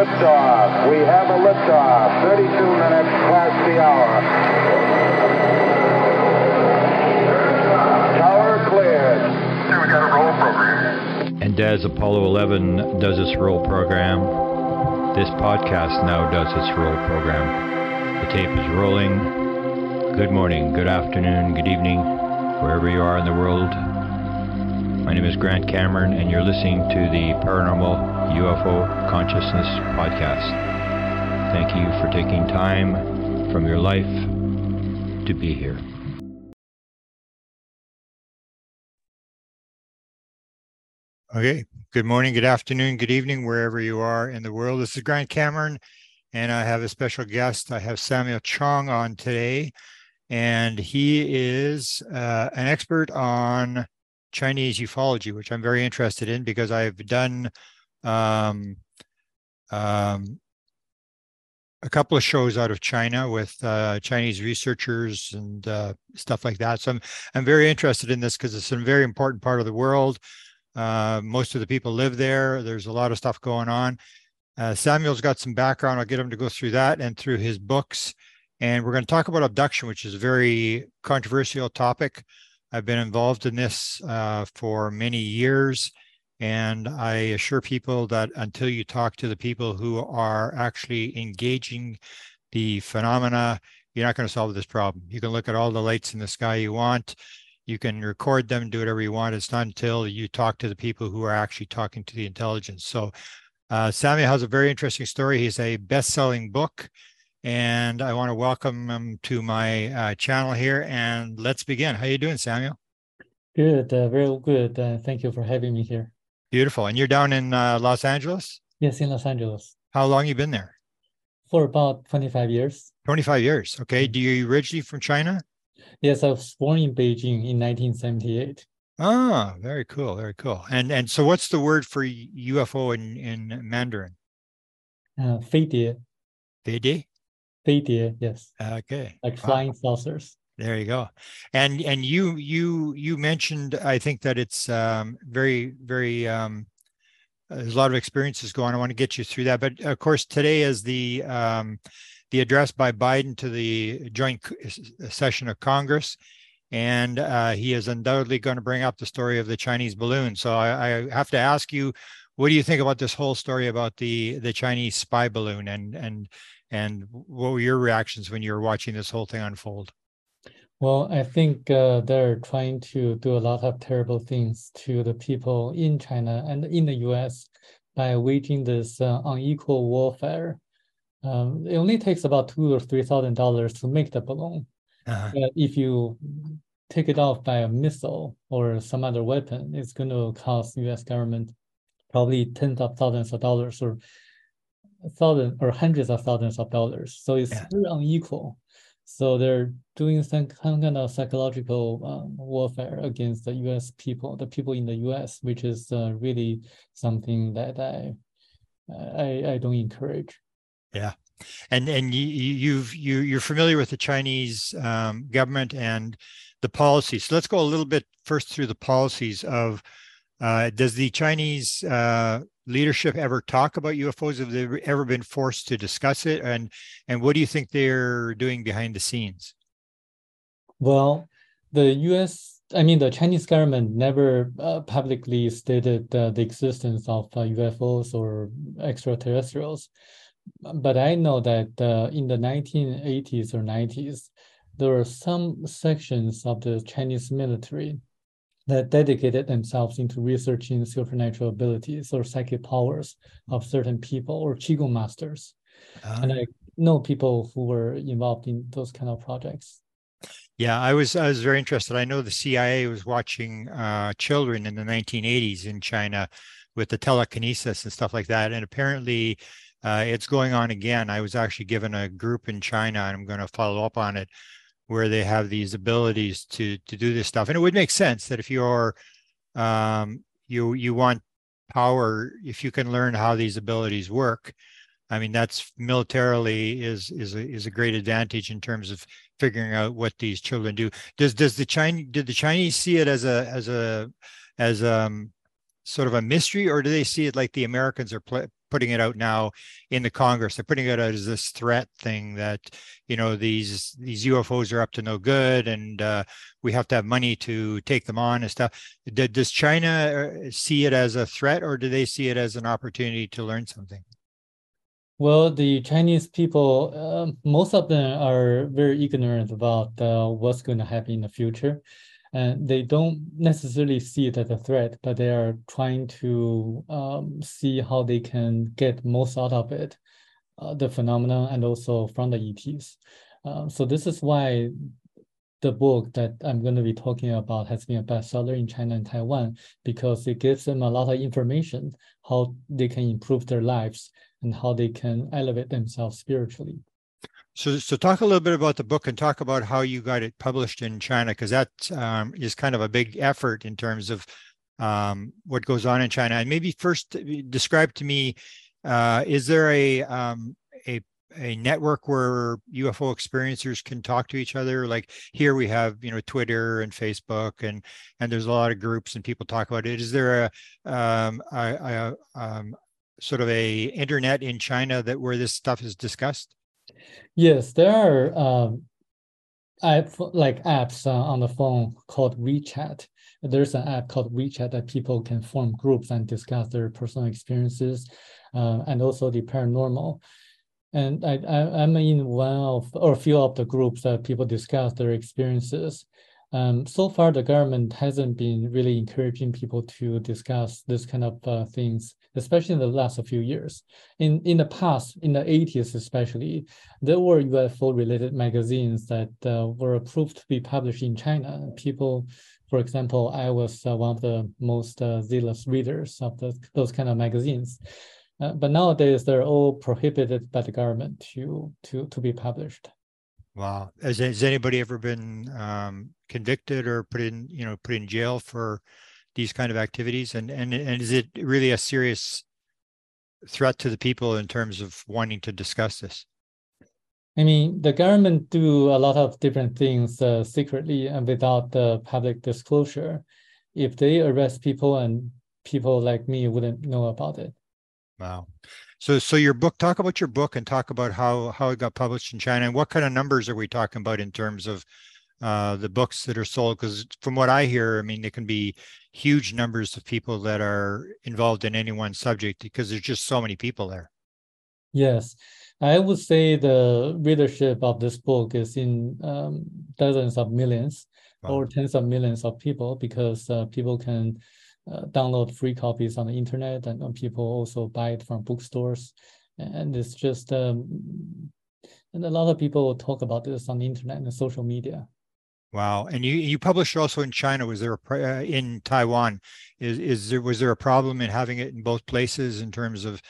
Liftoff. We have a liftoff. 32 minutes past the hour. Tower cleared. Here we got a roll program. And as Apollo 11 does its roll program, this podcast now does its roll program. The tape is rolling. Good morning, good afternoon, good evening, wherever you are in the world. My name is Grant Cameron, and you're listening to the Paranormal UFO Consciousness Podcast. Thank you for taking time from your life to be here. Okay, good morning, good afternoon, good evening, wherever you are in the world. This is Grant Cameron, and I have a special guest. I have Samuel Chong on today, and he is uh, an expert on Chinese ufology, which I'm very interested in because I've done um, um, a couple of shows out of China with uh, Chinese researchers and uh, stuff like that. So I'm I'm very interested in this because it's a very important part of the world. Uh, most of the people live there. There's a lot of stuff going on. Uh, Samuel's got some background. I'll get him to go through that and through his books. And we're going to talk about abduction, which is a very controversial topic. I've been involved in this uh, for many years. And I assure people that until you talk to the people who are actually engaging the phenomena, you're not going to solve this problem. You can look at all the lights in the sky you want. You can record them, do whatever you want. It's not until you talk to the people who are actually talking to the intelligence. So, uh, Samuel has a very interesting story. He's a best selling book and I want to welcome him to my uh, channel here. And let's begin. How are you doing, Samuel? Good, uh, very good. Uh, thank you for having me here. Beautiful. And you're down in uh, Los Angeles? Yes, in Los Angeles. How long you been there? For about 25 years. 25 years. Okay. Mm-hmm. Do you originally from China? Yes, I was born in Beijing in 1978. Ah, very cool, very cool. And and so, what's the word for UFO in in Mandarin? Uh, 飞碟.飞碟.飞碟, yes. Okay. Like flying wow. saucers. There you go. And and you you you mentioned I think that it's um, very very um, there's a lot of experiences going. I want to get you through that, but of course today is the um, the address by Biden to the joint session of Congress, and uh, he is undoubtedly going to bring up the story of the Chinese balloon. So I, I have to ask you, what do you think about this whole story about the the Chinese spy balloon and and and what were your reactions when you were watching this whole thing unfold? Well, I think uh, they're trying to do a lot of terrible things to the people in China and in the US by waging this uh, unequal warfare. Um, it only takes about two or three thousand dollars to make the balloon. Uh-huh. But if you take it off by a missile or some other weapon, it's going to cost U.S. government probably tens of thousands of dollars or thousands or hundreds of thousands of dollars. So it's yeah. very unequal. So they're doing some kind of psychological um, warfare against the U.S. people, the people in the U.S., which is uh, really something that I, I I don't encourage. Yeah, and and you you've you you're familiar with the Chinese um, government and the policies. So let's go a little bit first through the policies of. Uh, does the Chinese uh, leadership ever talk about UFOs? Have they ever been forced to discuss it? And and what do you think they're doing behind the scenes? Well, the U.S. I mean, the Chinese government never uh, publicly stated uh, the existence of uh, UFOs or extraterrestrials. But I know that uh, in the 1980s or 90s, there were some sections of the Chinese military that dedicated themselves into researching supernatural abilities or psychic powers of certain people or qigong masters. Uh, and I know people who were involved in those kind of projects. Yeah, I was I was very interested. I know the CIA was watching uh, children in the 1980s in China with the telekinesis and stuff like that, and apparently Uh, it's going on again. I was actually given a group in China, and I'm going to follow up on it, where they have these abilities to to do this stuff. And it would make sense that if you're um, you you want power, if you can learn how these abilities work, I mean that's militarily is is a, is a great advantage in terms of figuring out what these children do. Does does the Chinese did the Chinese see it as a as a as um sort of a mystery, or do they see it like the Americans are putting it out now in the Congress? They're putting it out as this threat thing that you know these these UFOs are up to no good, and uh, we have to have money to take them on and stuff. Does China uh, see it as a threat, or do they see it as an opportunity to learn something? Well, the Chinese people, uh, most of them are very ignorant about uh, what's going to happen in the future and they don't necessarily see it as a threat, but they are trying to um, see how they can get most out of it, uh, the phenomenon, and also from the ETs. Um, so this is why the book that I'm going to be talking about has been a bestseller in China and Taiwan because it gives them a lot of information how they can improve their lives and how they can elevate themselves spiritually. So, so talk a little bit about the book and talk about how you got it published in China, because that um, is kind of a big effort in terms of um, what goes on in China. And maybe first uh, describe to me, uh, is there a um, a a network where UFO experiencers can talk to each other? Like here we have, you know, Twitter and Facebook, and and there's a lot of groups and people talk about it. Is there a, um, a, a um, sort of a internet in China that where this stuff is discussed? Yes, there are um, app, like apps uh, on the phone called WeChat. There's an app called WeChat that people can form groups and discuss their personal experiences uh, and also the paranormal. And I, I, am in one of or a few of the groups that people discuss their experiences. Um, so far, the government hasn't been really encouraging people to discuss this kind of uh, things, especially in the last few years. In in the past, in the 80s especially, there were UFO-related magazines that uh, were approved to be published in China. People, for example, I was uh, one of the most uh, zealous readers of the, those kind of magazines. Uh, but nowadays, they're all prohibited by the government to to to be published. Wow. Has, has anybody ever been um, convicted or put in, you know, put in jail for these kind of activities? And and and is it really a serious threat to the people in terms of wanting to discuss this? I mean, the government do a lot of different things uh, secretly and without the public disclosure. If they arrest people and people like me wouldn't know about it. Wow. So, so your book. Talk about your book and talk about how how it got published in China and what kind of numbers are we talking about in terms of uh, the books that are sold? Because from what I hear, I mean, there can be huge numbers of people that are involved in any one subject because there's just so many people there. Yes, I would say the readership of this book is in um, dozens of millions wow. or tens of millions of people because uh, people can uh, download free copies on the internet, and people also buy it from bookstores. And it's just, um, and a lot of people talk about this on the internet and social media. Wow, and you you published also in China. Was there a uh, in Taiwan? Is is there was there a problem in having it in both places in terms of,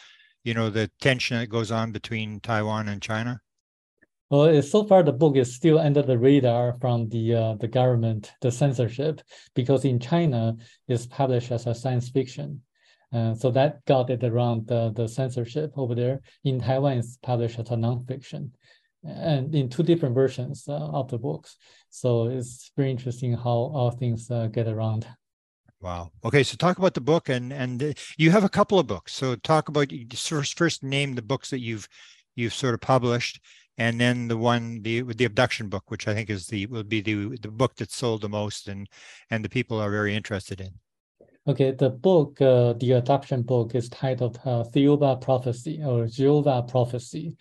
you know, the tension that goes on between Taiwan and China? Well, so far the book is still under the radar from the uh, the government, the censorship, because in China it's published as a science fiction, uh, so that got it around the, the censorship over there. In Taiwan, it's published as a nonfiction, and in two different versions uh, of the books. So it's very interesting how all things uh, get around. Wow. Okay, so talk about the book, and and you have a couple of books. So talk about first first name the books that you've you've sort of published and then the one the the abduction book which i think is the will be the the book that sold the most and and the people are very interested in okay the book uh, the abduction book is titled uh, prophecy or jehovah prophecy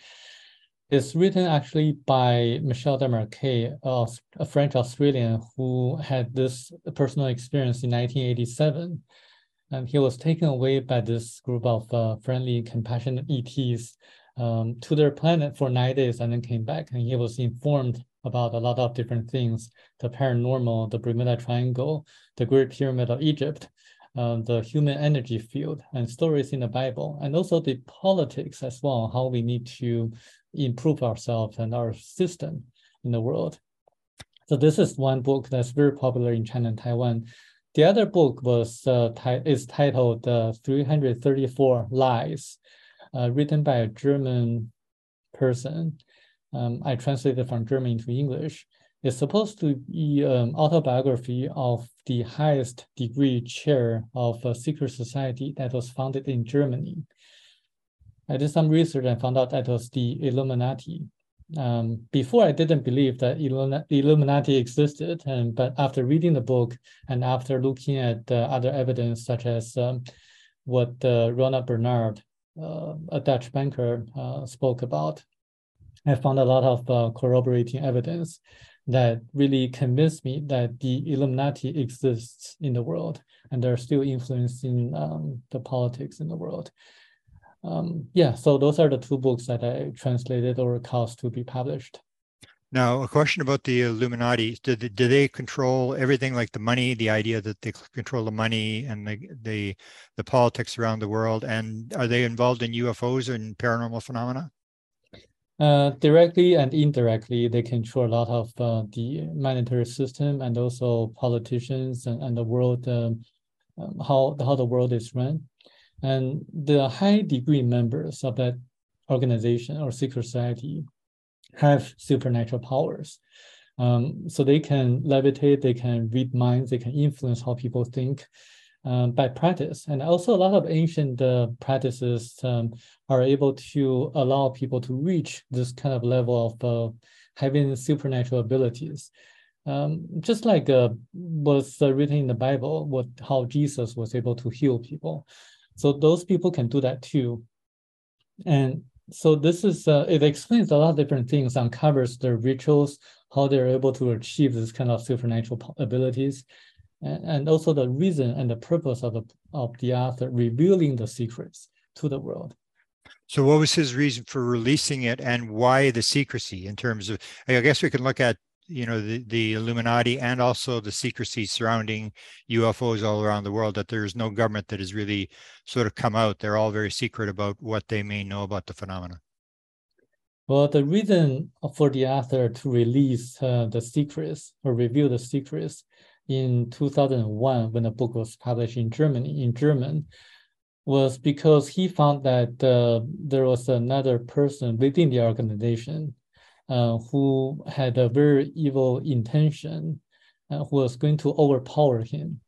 it's written actually by Michel Desmarquet, a French Australian who had this personal experience in 1987. And he was taken away by this group of uh, friendly, compassionate ETs um, to their planet for nine days and then came back. And he was informed about a lot of different things the paranormal, the Bermuda Triangle, the Great Pyramid of Egypt. uh, the human energy field and stories in the Bible, and also the politics as well, how we need to improve ourselves and our system in the world. So this is one book that's very popular in China and Taiwan. The other book was uh, is titled uh, 334 Lies, uh, written by a German person. Um, I translated from German into English. It's supposed to be an autobiography of the highest degree chair of a secret society that was founded in Germany. I did some research and found out that was the Illuminati. Um, before I didn't believe that Illuminati existed, and but after reading the book and after looking at uh, other evidence such as um, what uh, Ronald Bernard, a Dutch banker, uh, spoke about, I found a lot of uh, corroborating evidence that really convinced me that the Illuminati exists in the world and they're still influencing um, the politics in the world. Um, yeah, so those are the two books that I translated or caused to be published. Now, a question about the Illuminati: do they, do they control everything, like the money? The idea that they control the money and the the the politics around the world, and are they involved in UFOs and paranormal phenomena? Uh, directly and indirectly, they control a lot of uh, the monetary system and also politicians and, and the world, um, um, how, how the world is run. And the high degree members of that organization or secret society have supernatural powers. Um, so they can levitate, they can read minds, they can influence how people think um, by practice. And also a lot of ancient uh, practices um, are able to allow people to reach this kind of level of uh, having supernatural abilities. Um, just like uh, was uh, written in the Bible, what how Jesus was able to heal people. So those people can do that too. And so this is, uh, it explains a lot of different things, uncovers the rituals, how they're able to achieve this kind of supernatural abilities and, and also the reason and the purpose of the of the author revealing the secrets to the world. So, what was his reason for releasing it, and why the secrecy? In terms of, I guess we can look at you know the, the Illuminati and also the secrecy surrounding UFOs all around the world. That there's no government that has really sort of come out. They're all very secret about what they may know about the phenomena. Well, the reason for the author to release uh, the secrets or reveal the secrets in 2001 when the book was published in Germany in German was because he found that uh, there was another person within the organization who had a very evil intention, uh, who was going to overpower him.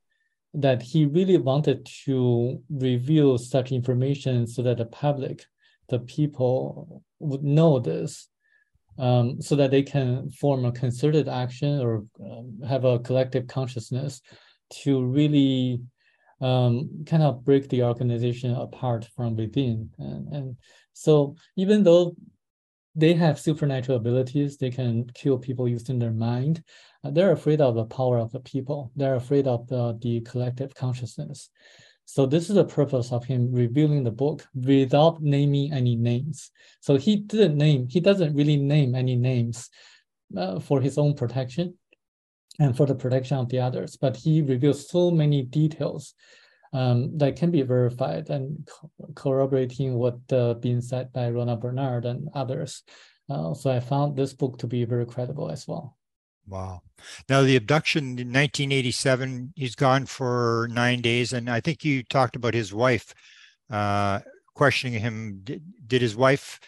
That he really wanted to reveal such information so that the public, the people, would know this um, so that they can form a concerted action or um, have a collective consciousness to really um, kind of break the organization apart from within. And, and so even though they have supernatural abilities, they can kill people using their mind, uh, they're afraid of the power of the people. They're afraid of the, the collective consciousness. So this is the purpose of him revealing the book without naming any names. So he didn't name, he doesn't really name any names uh, for his own protection and for the protection of the others, but he reveals so many details um, that can be verified and co corroborating what uh, being said by Ronald Bernard and others. Uh, so I found this book to be very credible as well. Wow. Now, the abduction in 1987, he's gone for nine days. And I think you talked about his wife uh, questioning him. Did, did his wife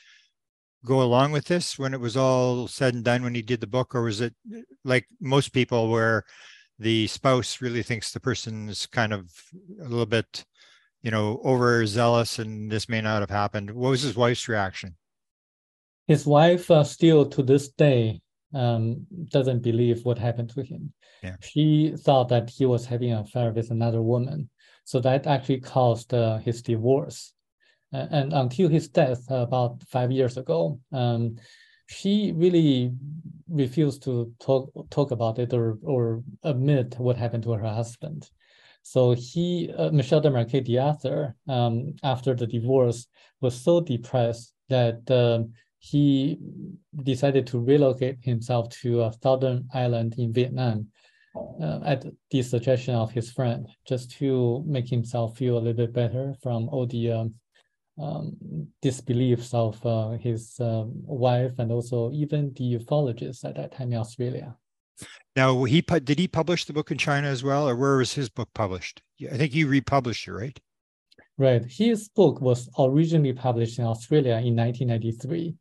go along with this when it was all said and done when he did the book? Or was it like most people where the spouse really thinks the person is kind of a little bit, you know, overzealous and this may not have happened? What was his wife's reaction? His wife, uh, still to this day, um, doesn't believe what happened to him. Yeah. She thought that he was having an affair with another woman. So that actually caused uh, his divorce. Uh, and until his death about five years ago, um, she really refused to talk talk about it or or admit what happened to her husband. So he, uh, Michel Desmarquet, the author, um, after the divorce, was so depressed that uh, he decided to relocate himself to a southern island in Vietnam uh, at the suggestion of his friend, just to make himself feel a little bit better from all the um, um, disbeliefs of uh, his um, wife and also even the ufologists at that time in Australia. Now, he did he publish the book in China as well, or where was his book published? I think he republished it, right? Right. His book was originally published in Australia in 1993.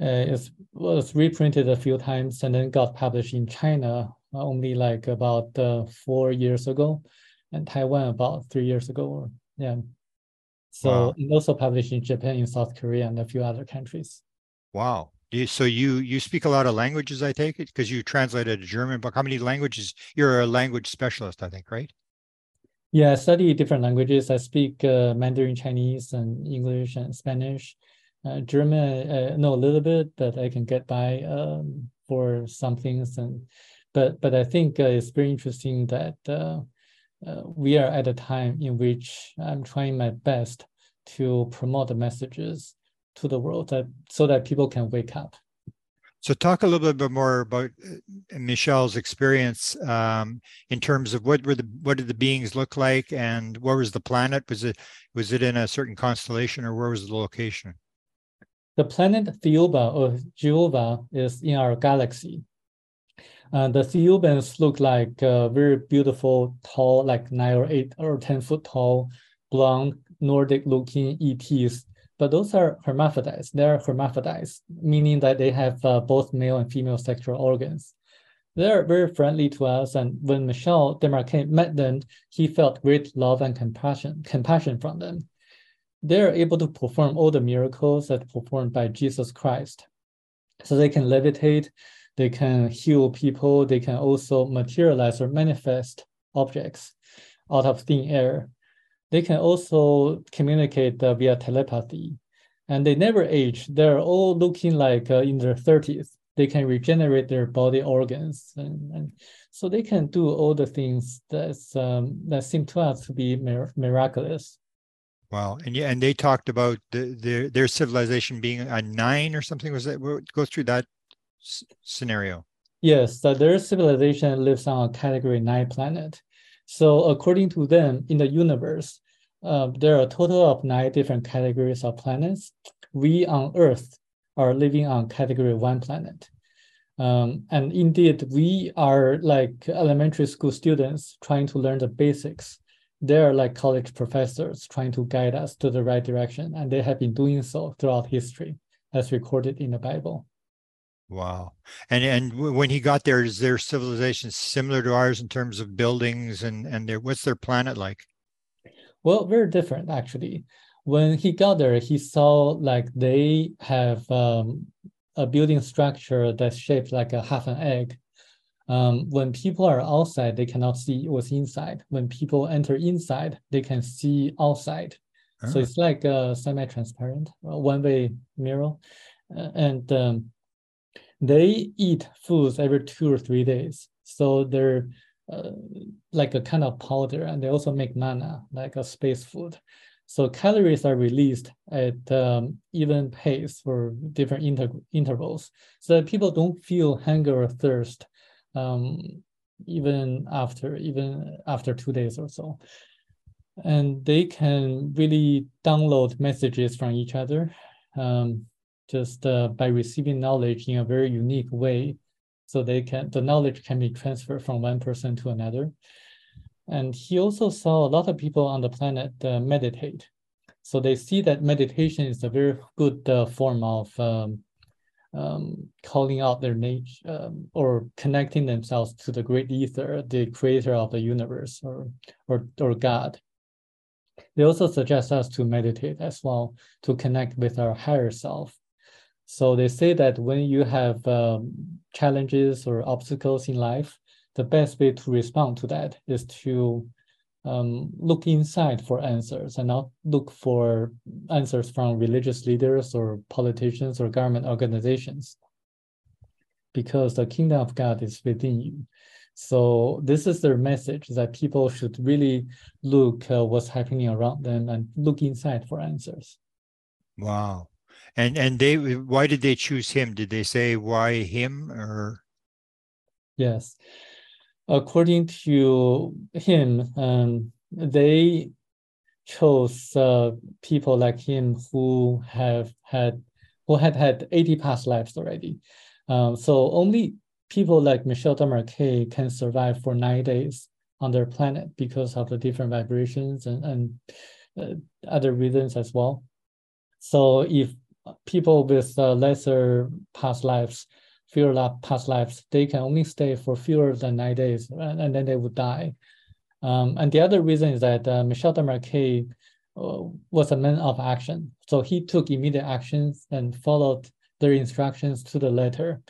Uh, it was reprinted a few times and then got published in China only like about uh, four years ago, and Taiwan about three years ago. Yeah. So wow. and also published in Japan, in South Korea, and a few other countries. Wow. So you you speak a lot of languages, I take it, because you translated a German book. How many languages? You're a language specialist, I think, right? Yeah, I study different languages. I speak uh, Mandarin Chinese and English and Spanish. Uh, German, uh, know a little bit, but I can get by um, for some things. And but but I think uh, it's very interesting that uh, uh, we are at a time in which I'm trying my best to promote the messages to the world that, so that people can wake up. So, talk a little bit more about Michel's experience um, in terms of what were the what did the beings look like, and where was the planet? Was it was it in a certain constellation, or where was the location? The planet Thiaoouba or Jehovah is in our galaxy. Uh, the Thiaoubans look like uh, very beautiful, tall, like nine or eight or ten foot tall, blonde, Nordic-looking ETs but those are hermaphrodites. They're hermaphrodites, meaning that they have uh, both male and female sexual organs. They're very friendly to us, and when Michel Desmarquet met them, he felt great love and compassion, compassion from them. They're able to perform all the miracles that performed by Jesus Christ. So they can levitate, they can heal people, they can also materialize or manifest objects out of thin air. They can also communicate uh, via telepathy, and they never age. They're all looking like uh, in their 30s. They can regenerate their body organs, and, and so they can do all the things that's um, that seem to us to be mir- miraculous. Wow, and yeah, and they talked about the, their their civilization being a nine or something. Was that go through that scenario? Yes, that their civilization lives on a category nine planet, so according to them, in the universe, uh, there are a total of nine different categories of planets. We on Earth are living on category one planet. Um, and indeed, we are like elementary school students trying to learn the basics. They are like college professors trying to guide us to the right direction, and they have been doing so throughout history, as recorded in the Bible. Wow. And and when he got there, is their civilization similar to ours in terms of buildings and and their what's their planet like? Well, very different actually. When he got there, he saw like they have um, a building structure that's shaped like a half an egg. Um, when people are outside, they cannot see what's inside. When people enter inside, they can see outside. Oh. So it's like a semi-transparent, one-way mirror. And um, they eat foods every two or three days. So they're uh, like a kind of powder, and they also make manna, like a space food. So calories are released at um, even pace for different inter intervals, so that people don't feel hunger or thirst, um, even after even after two days or so. And they can really download messages from each other. Um, just uh, by receiving knowledge in a very unique way so they can the knowledge can be transferred from one person to another. And he also saw a lot of people on the planet uh, meditate. So they see that meditation is a very good uh, form of um, um, calling out their nature um, or connecting themselves to the great ether the creator of the universe or or, or god. They also suggest us to meditate as well to connect with our higher self so they say that when you have um, challenges or obstacles in life, the best way to respond to that is to um, look inside for answers and not look for answers from religious leaders or politicians or government organizations. Because the kingdom of God is within you. So this is their message that people should really look uh, what's happening around them and look inside for answers. Wow. And and they why did they choose him? Did they say why him or? Yes. according to him, um, they chose uh, people like him who have had who had had 80 past lives already. Um, so only people like Michel Desmarquet can survive for nine days on their planet because of the different vibrations and, and uh, other reasons as well. So if people with uh, lesser past lives, fewer past lives, they can only stay for fewer than nine days and, and then they would die. Um, and the other reason is that uh, Michel Desmarquet uh, was a man of action. So he took immediate actions and followed their instructions to the letter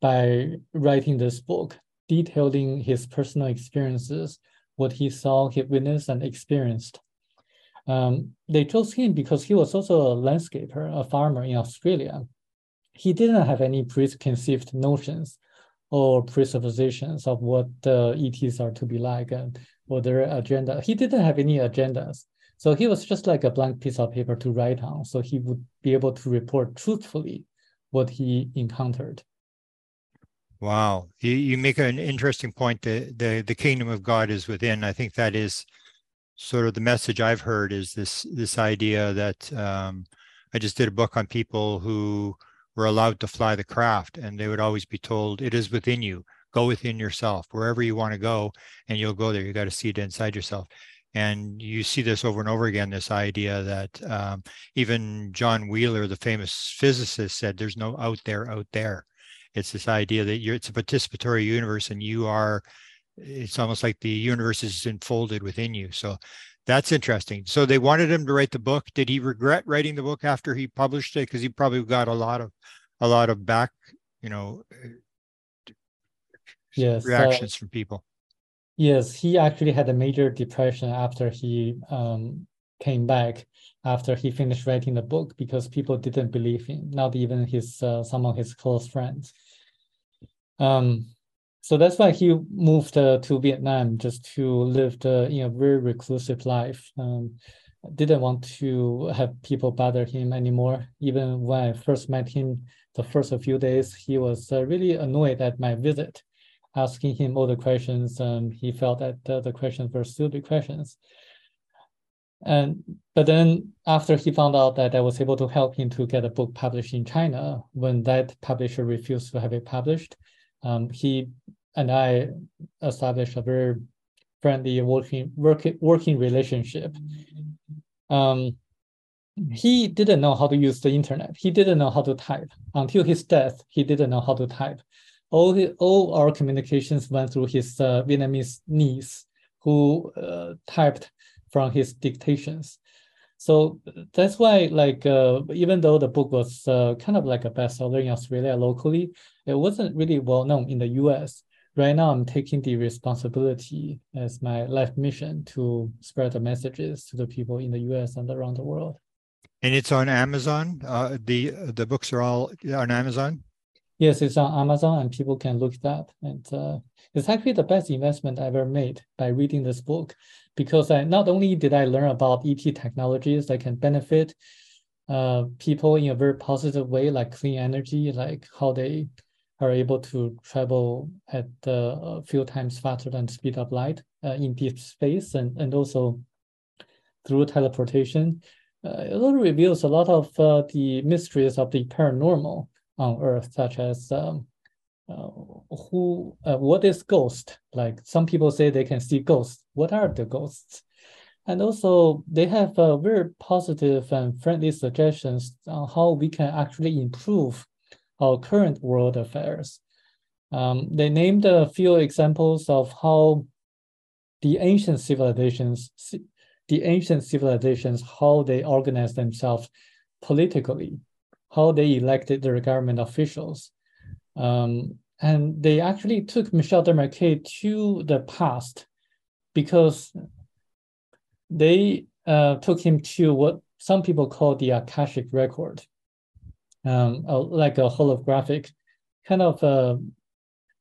by writing this book, detailing his personal experiences, what he saw, he witnessed, and experienced. Um, they chose him because he was also a landscaper, a farmer in Australia. He didn't have any preconceived notions or presuppositions of what the ETs are to be like and or their agenda. He didn't have any agendas. So he was just like a blank piece of paper to write on. So he would be able to report truthfully what he encountered. Wow, you, you make an interesting point. The, the the kingdom of God is within. I think that is sort of the message I've heard is this this idea that um, I just did a book on people who were allowed to fly the craft, and they would always be told, "It is within you. Go within yourself, wherever you want to go, and you'll go there. You got to see it inside yourself." And you see this over and over again. This idea that um, even John Wheeler, the famous physicist, said, "There's no out there, out there." It's this idea that you're it's a participatory universe and you are it's almost like the universe is enfolded within you. So that's interesting. So they wanted him to write the book. Did he regret writing the book after he published it? Because he probably got a lot of a lot of back, you know, yes, reactions from people. Yes, he actually had a major depression after he um, came back after he finished writing the book because people didn't believe him, not even his uh, some of his close friends. Um, so that's why he moved uh, to Vietnam just to live the, in a very reclusive life. Um, didn't want to have people bother him anymore. Even when I first met him, the first few days, he was uh, really annoyed at my visit, asking him all the questions. Um, he felt that uh, the questions were stupid questions. And but then after he found out that I was able to help him to get a book published in China, when that publisher refused to have it published, um, he and I established a very friendly working working working relationship. Um, he didn't know how to use the internet. He didn't know how to type until his death. He didn't know how to type. All his, all our communications went through his uh, Vietnamese niece, who uh, typed from his dictations. So that's why, like, uh, even though the book was uh, kind of like a bestseller in Australia locally, it wasn't really well known in the US. Right now, I'm taking the responsibility as my life mission to spread the messages to the people in the US and around the world. And it's on Amazon. Uh, the the books are all on Amazon. Yes, it's on Amazon, and people can look it up. And uh, it's actually the best investment I ever made by reading this book because I, not only did I learn about ET technologies that can benefit uh, people in a very positive way, like clean energy, like how they are able to travel at uh, a few times faster than speed of light uh, in deep space, and, and also through teleportation. Uh, it reveals a lot of uh, the mysteries of the paranormal on Earth, such as um, uh, who uh, what is ghost? Like some people say they can see ghosts. What are the ghosts? And also they have uh, very positive and friendly suggestions on how we can actually improve our current world affairs. Um, they named a few examples of how the ancient civilizations the ancient civilizations how they organize themselves politically how they elected their government officials um, and they actually took Michel Desmarquet to the past because they uh, took him to what some people call the Akashic record, um, like a holographic kind of uh,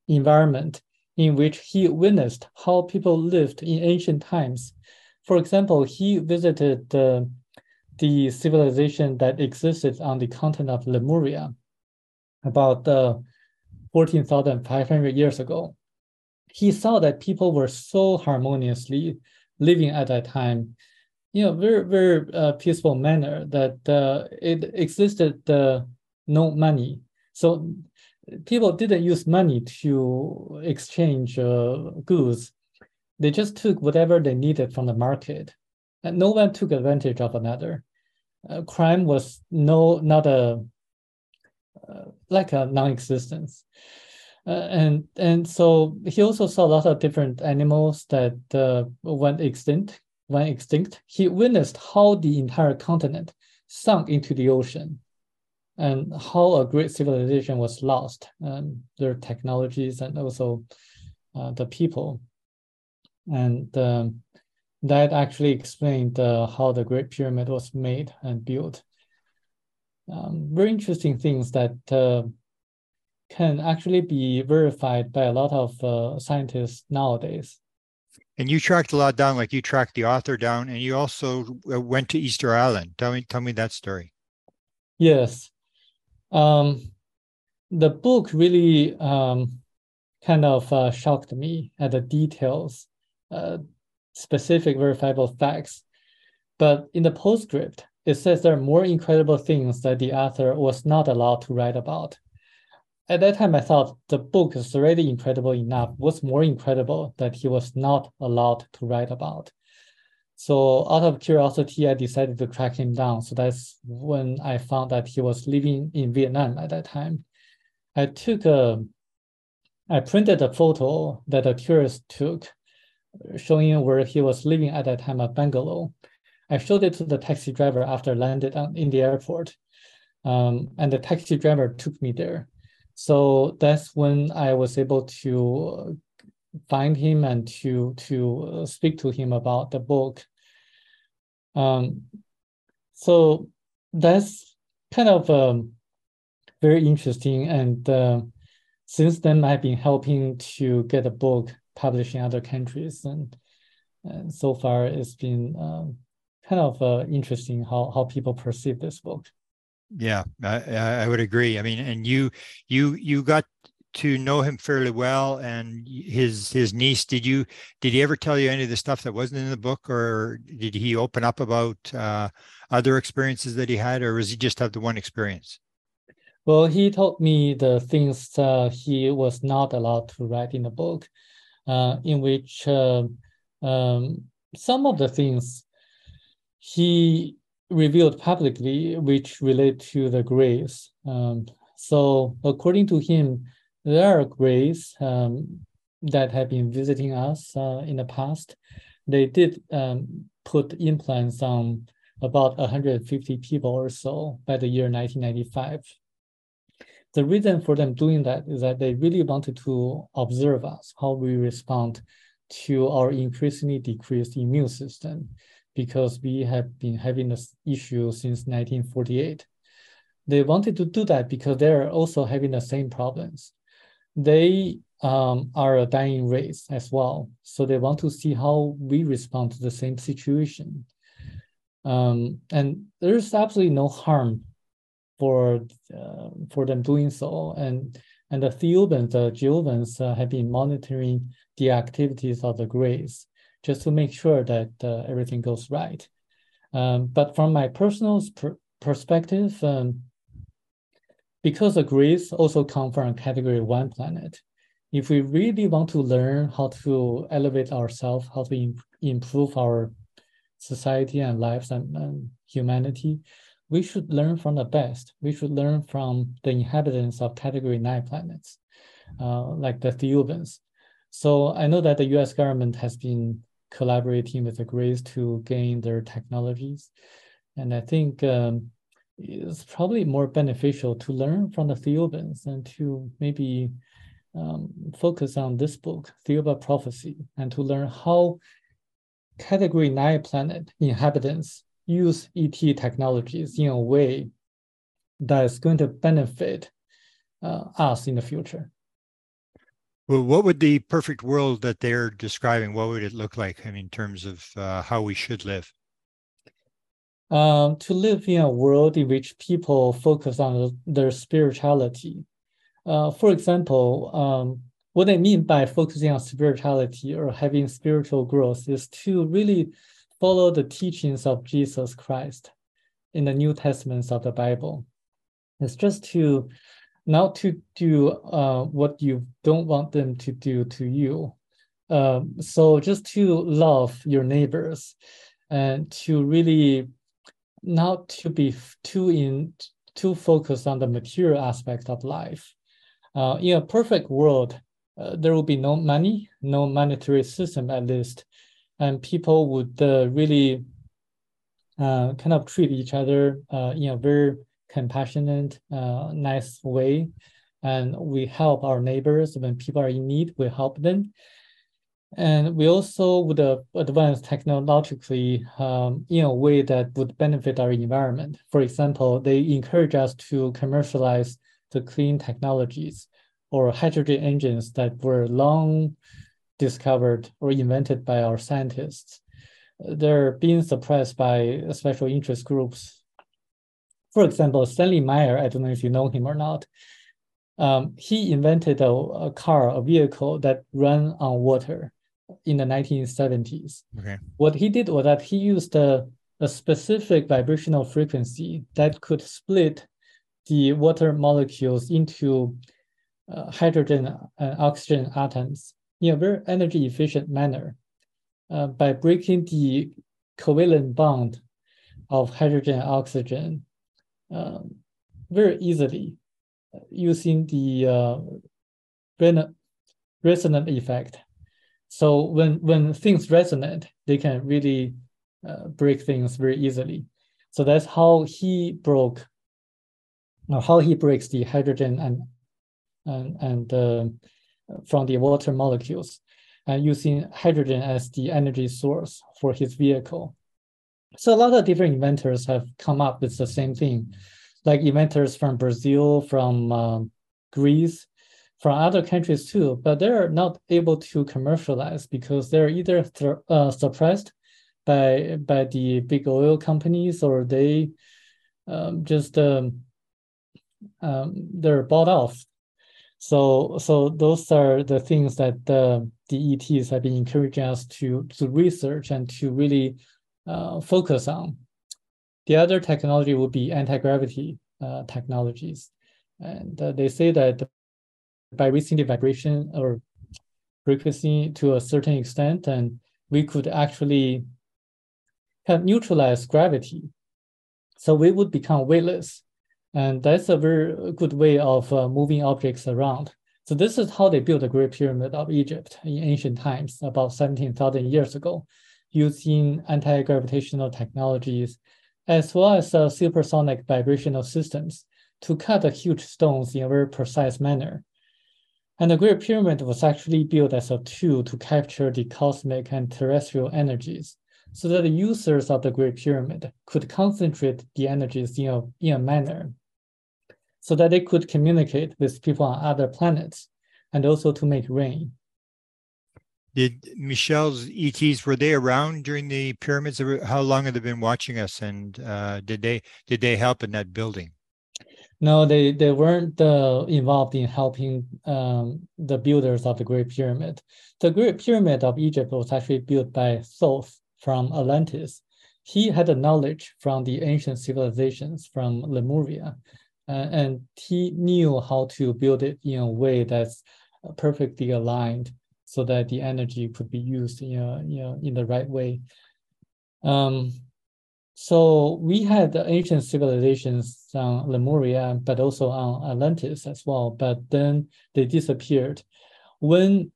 environment in which he witnessed how people lived in ancient times. For example, he visited uh, the civilization that existed on the continent of Lemuria about uh, 14,500 years ago. he saw that people were so harmoniously living at that time, you know, very very uh, peaceful manner that uh, it existed uh, no money. So people didn't use money to exchange uh, goods. They just took whatever they needed from the market, and no one took advantage of another. Uh, crime was no not a uh, like a non-existence. Uh, and and so he also saw a lot of different animals that uh, went extinct. Went extinct. He witnessed how the entire continent sunk into the ocean, and how a great civilization was lost, and their technologies and also uh, the people, and um, that actually explained uh, how the Great Pyramid was made and built. Um, very interesting things that uh, can actually be verified by a lot of uh, scientists nowadays. And you tracked a lot down, like you tracked the author down, and you also uh, went to Easter Island. Tell me, tell me that story. Yes, um, the book really um, kind of uh, shocked me at the details, uh, specific verifiable facts. But in the postscript, it says there are more incredible things that the author was not allowed to write about at that time, I thought the book is already incredible enough. What's more incredible that he was not allowed to write about? So out of curiosity, I decided to track him down. So that's when I found that he was living in Vietnam at that time. I took a, I printed a photo that a tourist took showing where he was living at that time at Bangalore. I showed it to the taxi driver after I landed in the airport. Um, and the taxi driver took me there. So that's when I was able to find him and to to speak to him about the book. Um, so that's kind of um, very interesting. And uh, since then, I've been helping to get a book published in other countries, and, and so far it's been um, kind of uh, interesting how how people perceive this book. Yeah, I, I would agree. I mean, and you you you got to know him fairly well and his his niece did you did he ever tell you any of the stuff that wasn't in the book or did he open up about uh, other experiences that he had or was he just have the one experience well he told me the things uh, he was not allowed to write in the book in which uh, um, some of the things he revealed publicly, which relate to the grays. Um, so according to him, there are grays um, that have been visiting us uh, in the past. They did um, put implants on about 150 people or so by the year 1995. The reason for them doing that is that they really wanted to observe us, how we respond to our increasingly decreased immune system because we have been having this issue since 1948. They wanted to do that because they're also having the same problems. They um, are a dying race as well. So they want to see how we respond to the same situation. Um, and there's absolutely no harm for uh, for them doing so. And and the Thiaoubans, the Geovans, uh, have been monitoring the activities of the grays just to make sure that uh, everything goes right. Um, but from my personal per perspective, um, because the grids also come from category one planet, if we really want to learn how to elevate ourselves, how to imp improve our society and lives and, and humanity, we should learn from the best. We should learn from the inhabitants of category nine planets, uh, like the Thiaoubans. So I know that the US government has been collaborating with the Greys to gain their technologies. And I think um, it's probably more beneficial to learn from the Thiaoubans and to maybe um, focus on this book, Thiaoouba Prophecy, and to learn how Category 9 planet inhabitants use ET technologies in a way that is going to benefit uh, us in the future. Well, what would the perfect world that they're describing? What would it look like? I mean, in terms of uh, how we should live. Um, to live in a world in which people focus on their spirituality. Uh, for example, um, what I mean by focusing on spirituality or having spiritual growth is to really follow the teachings of Jesus Christ in the New Testaments of the Bible. It's just to not to do uh, what you don't want them to do to you. Um, so just to love your neighbors and to really not to be too in too focused on the material aspect of life. Uh, in a perfect world, uh, there will be no money, no monetary system at least, and people would uh, really uh, kind of treat each other uh, in a very compassionate, uh, nice way. And we help our neighbors when people are in need, we help them. And we also would uh, advance technologically um, in a way that would benefit our environment. For example, they encourage us to commercialize the clean technologies or hydrogen engines that were long discovered or invented by our scientists. They're being suppressed by special interest groups. For example, Stanley Meyer, I don't know if you know him or not, um, he invented a, a, car, a vehicle that ran on water in the 1970s. Okay. What he did was that he used a, a specific vibrational frequency that could split the water molecules into uh, hydrogen and oxygen atoms in a very energy efficient manner uh, by breaking the covalent bond of hydrogen and oxygen um, very easily uh, using the uh, resonant effect. So when, when things resonate, they can really uh, break things very easily. So that's how he broke, how he breaks the hydrogen and and, and uh, from the water molecules and using hydrogen as the energy source for his vehicle. So a lot of different inventors have come up with the same thing, like inventors from Brazil, from um, Greece, from other countries too, but they're not able to commercialize because they're either th- uh, suppressed by by the big oil companies or they um, just um, um, they're bought off so, so those are the things that the ETs have been encouraging us to, to research and to really uh, focus on. The other technology would be anti-gravity uh, technologies. And uh, they say that by raising the vibration or frequency to a certain extent, and we could actually have neutralized gravity. So we would become weightless. And that's a very good way of uh, moving objects around. So this is how they built the Great Pyramid of Egypt in ancient times, about 17,000 years ago, using anti-gravitational technologies, as well as uh, supersonic vibrational systems to cut the huge stones in a very precise manner. And the Great Pyramid was actually built as a tool to capture the cosmic and terrestrial energies so that the users of the Great Pyramid could concentrate the energies in a, in a manner so that they could communicate with people on other planets and also to make rain. Did Michel's ETs were they around during the pyramids? How long have they been watching us, and uh, did they did they help in that building? No, they they weren't uh, involved in helping um, the builders of the Great Pyramid. The Great Pyramid of Egypt was actually built by Thoth from Atlantis. He had the knowledge from the ancient civilizations from Lemuria, uh, and he knew how to build it in a way that's perfectly aligned so that the energy could be used in, a, you know, in the right way. Um, so we had ancient civilizations on Lemuria, but also on Atlantis as well, but then they disappeared when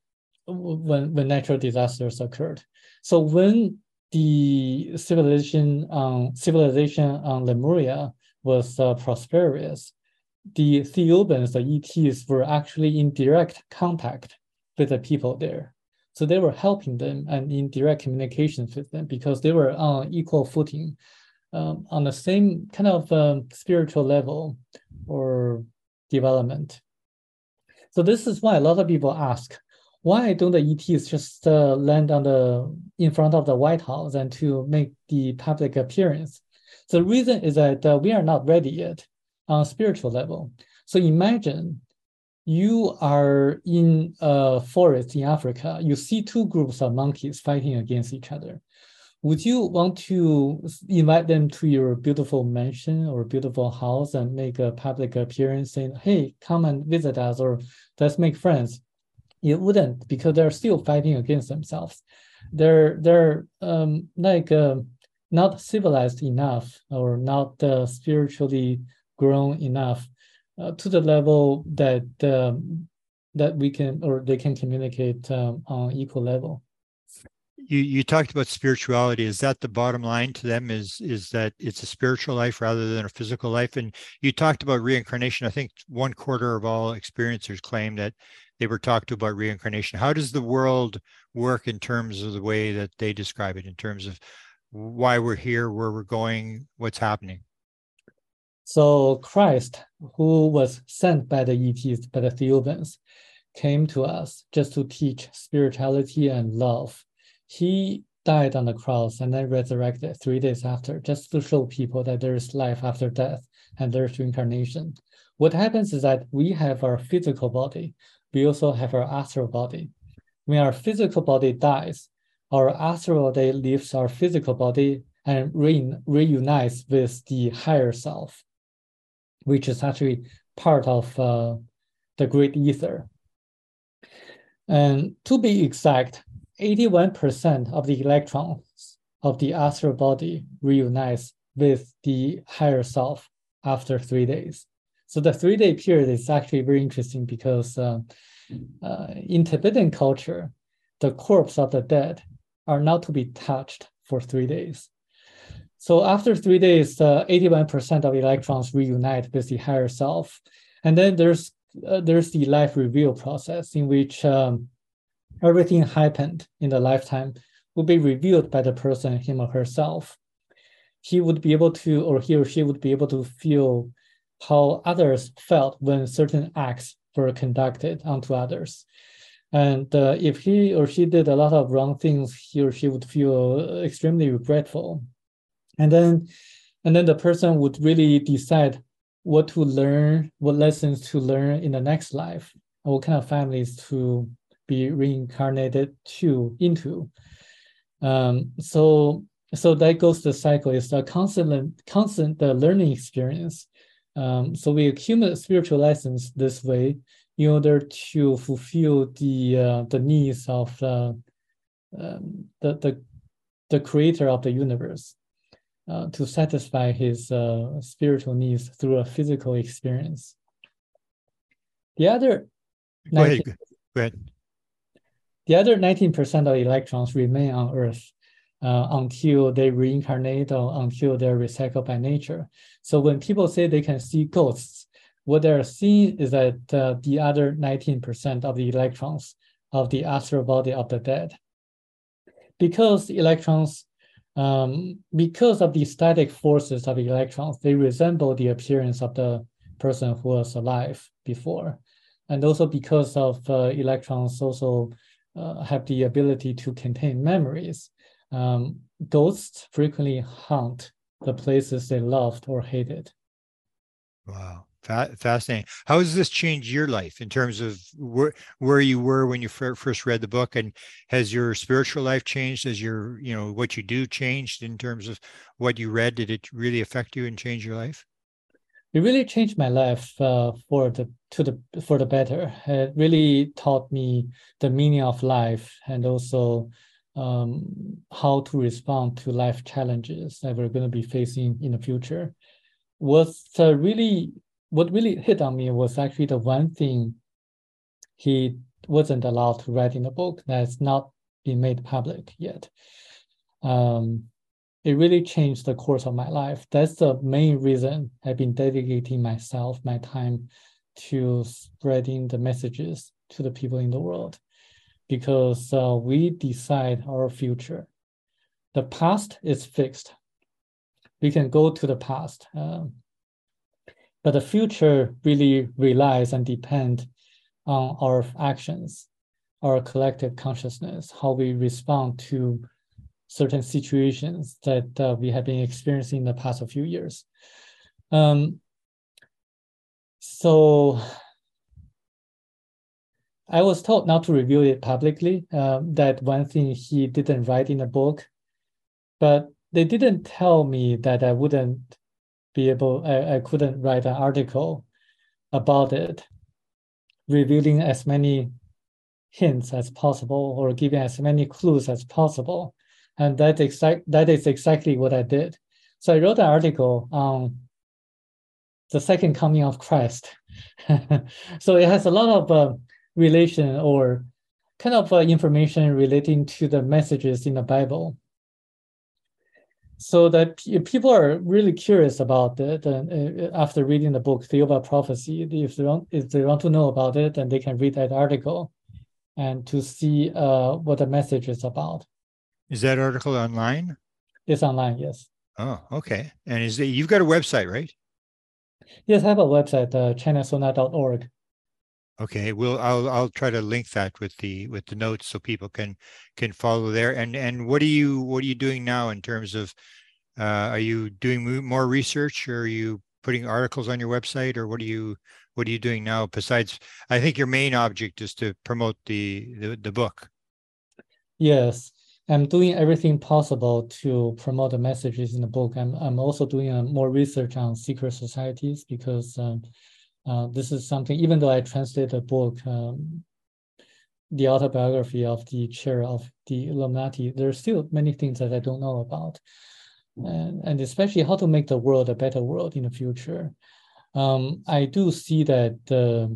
when when natural disasters occurred. So when the civilization um, civilization on Lemuria was uh, prosperous, the Thiaoubans, the ETs, were actually in direct contact with the people there. So they were helping them and in direct communications with them because they were on equal footing, um, on the same kind of um, spiritual level or development. So this is why a lot of people ask, why don't the ETs just uh, land on the in front of the White House and to make the public appearance? The reason is that uh, we are not ready yet on a spiritual level. So imagine you are in a forest in Africa, you see two groups of monkeys fighting against each other. Would you want to invite them to your beautiful mansion or beautiful house and make a public appearance saying, hey, come and visit us or let's make friends? You wouldn't because they're still fighting against themselves. They're they're um, like uh, not civilized enough or not uh, spiritually grown enough uh, to the level that um, that we can or they can communicate um, on equal level. You you talked about spirituality. Is that the bottom line to them? Is is that it's a spiritual life rather than a physical life? And you talked about reincarnation. I think one quarter of all experiencers claim that they were talked to about reincarnation. How does the world work in terms of the way that they describe it, in terms of why we're here, where we're going, what's happening? So Christ, who was sent by the ETs, by the Thiaoubans, came to us just to teach spirituality and love. He died on the cross and then resurrected three days after, just to show people that there is life after death and there's reincarnation. What happens is that we have our physical body, we also have our astral body. When our physical body dies, our astral body leaves our physical body and re- reunites with the higher self which is actually part of uh, the great ether. And to be exact, 81% of the electrons of the astral body reunites with the higher self after three days. So the three day period is actually very interesting because uh, uh, in Tibetan culture, the corpse of the dead are not to be touched for three days. So after three days, uh, 81% of electrons reunite with the higher self. And then there's uh, there's the life reveal process in which um, everything happened in the lifetime will be revealed by the person, him or herself. He would be able to, or he or she would be able to feel how others felt when certain acts were conducted onto others. And uh, if he or she did a lot of wrong things, he or she would feel extremely regretful. And then and then the person would really decide what to learn what lessons to learn in the next life what kind of families to be reincarnated to into. Um, so so that goes the cycle. It's a constant constant the learning experience. Um, so we accumulate spiritual lessons this way in order to fulfill the uh, the needs of uh, um, the, the the creator of the universe uh, to satisfy his uh, spiritual needs through a physical experience. The other go 19, ahead. Go ahead. The other 19% of electrons remain on Earth uh, until they reincarnate or until they're recycled by nature. So when people say they can see ghosts, what they're seeing is that uh, the other 19% of the electrons of the astral body of the dead. Because electrons um, because of the static forces of the electrons, they resemble the appearance of the person who was alive before. And also because of uh, electrons also uh, have the ability to contain memories, um, ghosts frequently haunt the places they loved or hated. Wow fascinating. How has this changed your life in terms of where where you were when you first read the book, and has your spiritual life changed? Has your you know what you do changed in terms of what you read? Did it really affect you and change your life? It really changed my life uh, for the to the for the better. It really taught me the meaning of life and also um, how to respond to life challenges that we're going to be facing in the future was uh, really what really hit on me was actually the one thing he wasn't allowed to write in the book that's not been made public yet. Um, it really changed the course of my life. That's the main reason I've been dedicating myself, my time to spreading the messages to the people in the world because uh, we decide our future. The past is fixed. We can go to the past. Um, but the future really relies and depend on our actions, our collective consciousness, how we respond to certain situations that uh, we have been experiencing in the past few years. Um, so I was told not to review it publicly. Uh, that one thing he didn't write in the book, but they didn't tell me that I wouldn't be able. I, I couldn't write an article about it, revealing as many hints as possible or giving as many clues as possible, and that exact that is exactly what I did. So I wrote an article on the second coming of Christ. so it has a lot of uh, relation or kind of uh, information relating to the messages in the Bible. So that people are really curious about it, and uh, after reading the book Thiaoouba Prophecy, if they want if they want to know about it, then they can read that article, and to see uh, what the message is about. Is that article online? It's online, yes. Oh, okay. And is it, you've got a website, right? Yes, I have a website, uh, chinasona.org. Okay, well, I'll I'll try to link that with the with the notes so people can can follow there. And and what are you what are you doing now in terms of? Uh, are you doing more research, or are you putting articles on your website, or what are you what are you doing now? Besides, I think your main object is to promote the the, the book. Yes, I'm doing everything possible to promote the messages in the book. I'm I'm also doing uh, more research on secret societies because. Um, uh, this is something, even though I translated a book, um, the autobiography of the chair of the Illuminati, there are still many things that I don't know about. And, and especially how to make the world a better world in the future. Um, I do see that uh,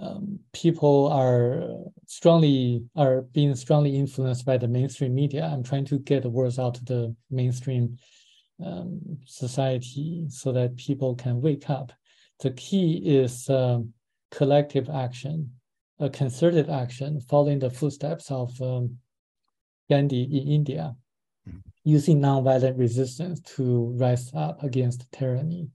um, people are strongly are being strongly influenced by the mainstream media. I'm trying to get the words out to the mainstream um, society so that people can wake up the key is um, collective action, a concerted action, following the footsteps of um, Gandhi in India, mm-hmm. using nonviolent resistance to rise up against tyranny.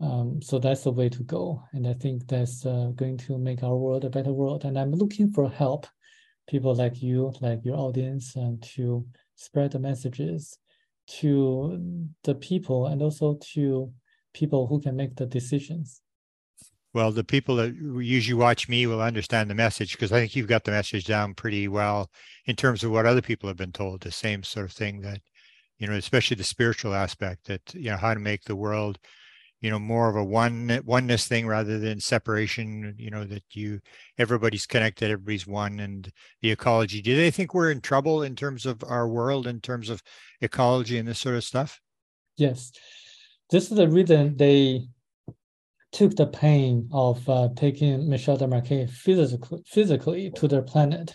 Um, so that's the way to go. And I think that's uh, going to make our world a better world. And I'm looking for help, people like you, like your audience, and to spread the messages to the people and also to people who can make the decisions. Well, the people that usually watch me will understand the message because I think you've got the message down pretty well in terms of what other people have been told. The same sort of thing that, you know, especially the spiritual aspect that you know how to make the world, you know, more of a one oneness thing rather than separation. You know that you everybody's connected, everybody's one, and the ecology. Do they think we're in trouble in terms of our world, in terms of ecology and this sort of stuff? Yes this is the reason they took the pain of uh, taking Michel Desmarquet physically, physically to their planet,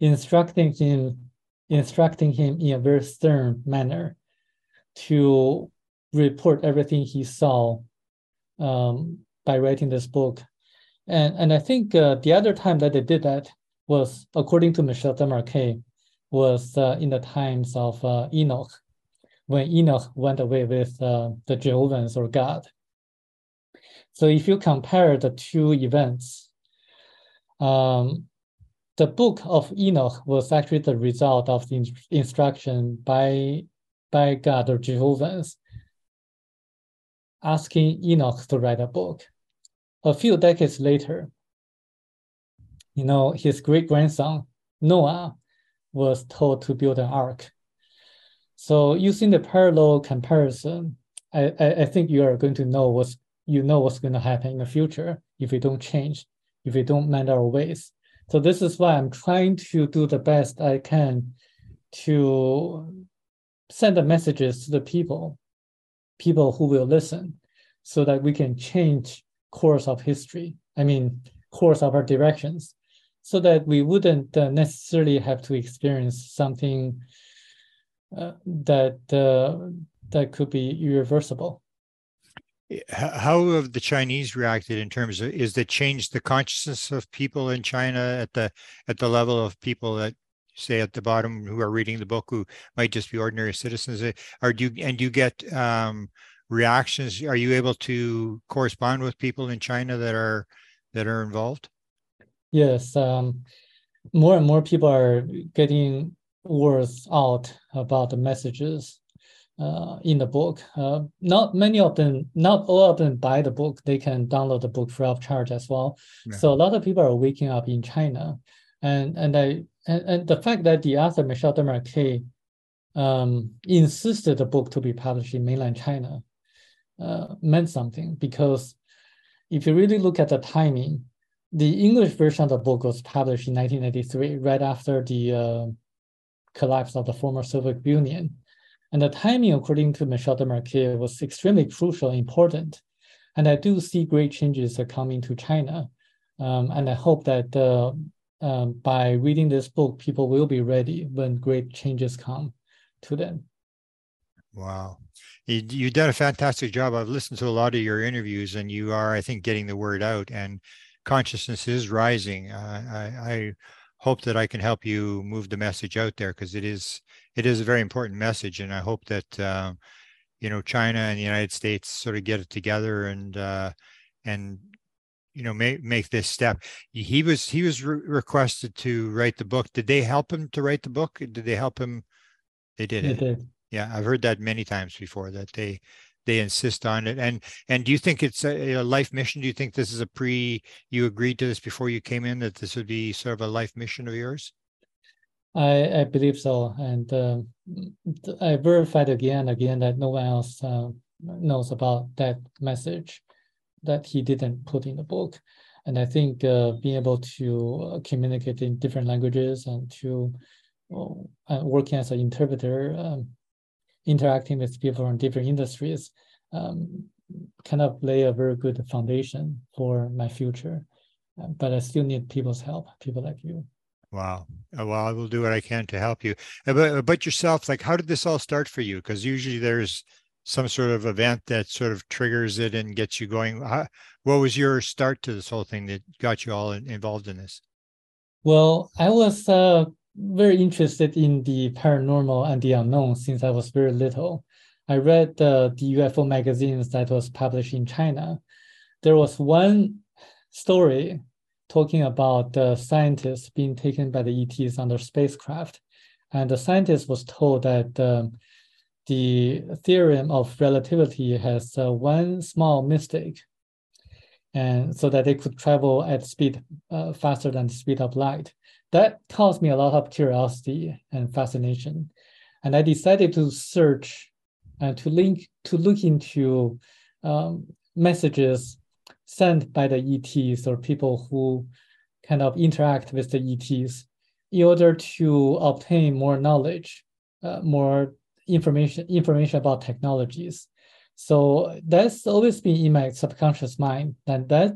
instructing him, instructing him in a very stern manner to report everything he saw um, by writing this book. And, and I think uh, the other time that they did that was, according to Michel Desmarquet, was uh, in the times of uh, Enoch when Enoch went away with uh, the Jehovah's or God. So if you compare the two events, um, the book of Enoch was actually the result of the instruction by, by God or Jehovah's asking Enoch to write a book. A few decades later, you know, his great grandson, Noah, was told to build an ark. So using the parallel comparison, I, I, I think you are going to know what's you know what's going to happen in the future if we don't change, if we don't mend our ways. So this is why I'm trying to do the best I can to send the messages to the people, people who will listen, so that we can change course of history. I mean, course of our directions, so that we wouldn't uh, necessarily have to experience something uh, that uh, that could be irreversible. How have the Chinese reacted in terms of is that changed the consciousness of people in China at the at the level of people that say at the bottom who are reading the book who might just be ordinary citizens? Are do you and do you get um, reactions? Are you able to correspond with people in China that are that are involved? Yes, um, more and more people are getting words out about the messages uh, in the book. Uh, not many of them, not all of them buy the book. They can download the book free of charge as well. Yeah. So a lot of people are waking up in China, and and I and, and the fact that the author Michel Desmarquet um, insisted the book to be published in mainland China uh, meant something because if you really look at the timing, the English version of the book was published in 1983, right after the uh, collapse of the former Soviet Union. And the timing, according to Michel Desmarquet, was extremely crucial and important. And I do see great changes are coming to China. Um, and I hope that uh, um, by reading this book, people will be ready when great changes come to them. Wow. You, you've done a fantastic job. I've listened to a lot of your interviews, and you are, I think, getting the word out, and consciousness is rising. Uh, I, I hope that I can help you move the message out there because it is it is a very important message, and I hope that uh, you know China and the United States sort of get it together and uh, and you know make make this step. He was he was re- requested to write the book. Did they help him to write the book? Did they help him? They did. They it. did. Yeah, I've heard that many times before that they they insist on it. And and do you think it's a, a, life mission? Do you think this is a pre? You agreed to this before you came in that this would be sort of a life mission of yours? I I believe so, and uh, I verified again again that no one else uh, knows about that message that he didn't put in the book. And I think uh, being able to uh, communicate in different languages and to uh, working as an interpreter um, interacting with people from different industries um, kind of lay a very good foundation for my future. Uh, but I still need people's help, people like you. Wow. Uh, well, I will do what I can to help you. Uh, but, but yourself, like, how did this all start for you? Because usually there's some sort of event that sort of triggers it and gets you going. How, what was your start to this whole thing that got you all involved in this? Well, I was uh, very interested in the paranormal and the unknown since I was very little. I read the UFO magazines that was published in China. There was one story talking about the scientists being taken by the ETs on their spacecraft. And the scientist was told that um, the theorem of relativity has uh, one small mistake, and so that they could travel at speed uh, faster than the speed of light that caused me a lot of curiosity and fascination. And I decided to search and to link to look into um, messages sent by the ETs or people who kind of interact with the ETs in order to obtain more knowledge, uh, more information information about technologies. So that's always been in my subconscious mind, and that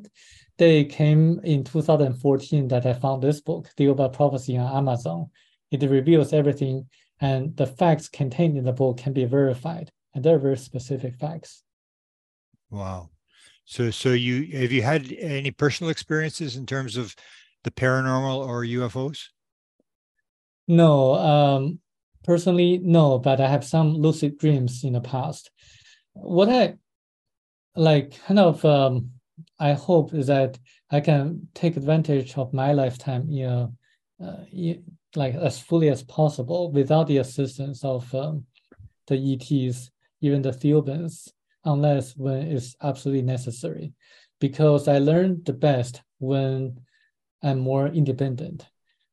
day came in 2014 that I found this book, Thiaoouba Prophecy on Amazon. It reveals everything, and the facts contained in the book can be verified, and they're very specific facts. Wow. So, so you have you had any personal experiences in terms of the paranormal or UFOs? No, um, personally, no, but I have some lucid dreams in the past. What I like, kind of um, I hope that I can take advantage of my lifetime you know, uh, like as fully as possible without the assistance of um, the ETs, even the Thiaoubans, unless when it's absolutely necessary. Because I learn the best when I'm more independent.